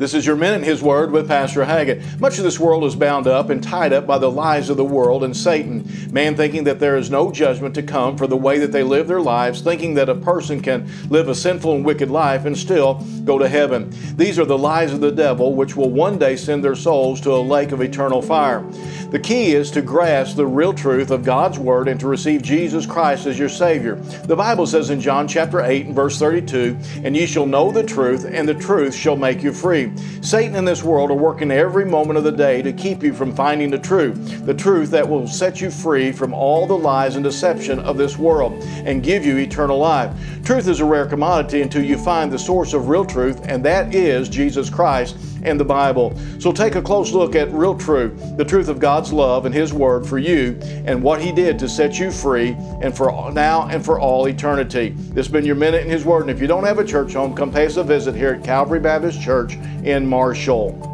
This is your Minute in His Word with Pastor Haggett. Much of this world is bound up and tied up by the lies of the world and Satan. Man thinking that there is no judgment to come for the way that they live their lives, thinking that a person can live a sinful and wicked life and still go to heaven. These are the lies of the devil, which will one day send their souls to a lake of eternal fire. The key is to grasp the real truth of God's Word and to receive Jesus Christ as your Savior. The Bible says in John chapter 8 and verse 32, And ye shall know the truth, and the truth shall make you free. Satan and this world are working every moment of the day to keep you from finding the truth, the truth that will set you free from all the lies and deception of this world and give you eternal life. Truth is a rare commodity until you find the source of real truth, and that is Jesus Christ and the Bible. So take a close look at real truth, the truth of God's love and His Word for you, and what He did to set you free and for now and for all eternity. This has been your minute in His Word. And if you don't have a church home, come pay us a visit here at Calvary Baptist Church in Marshall.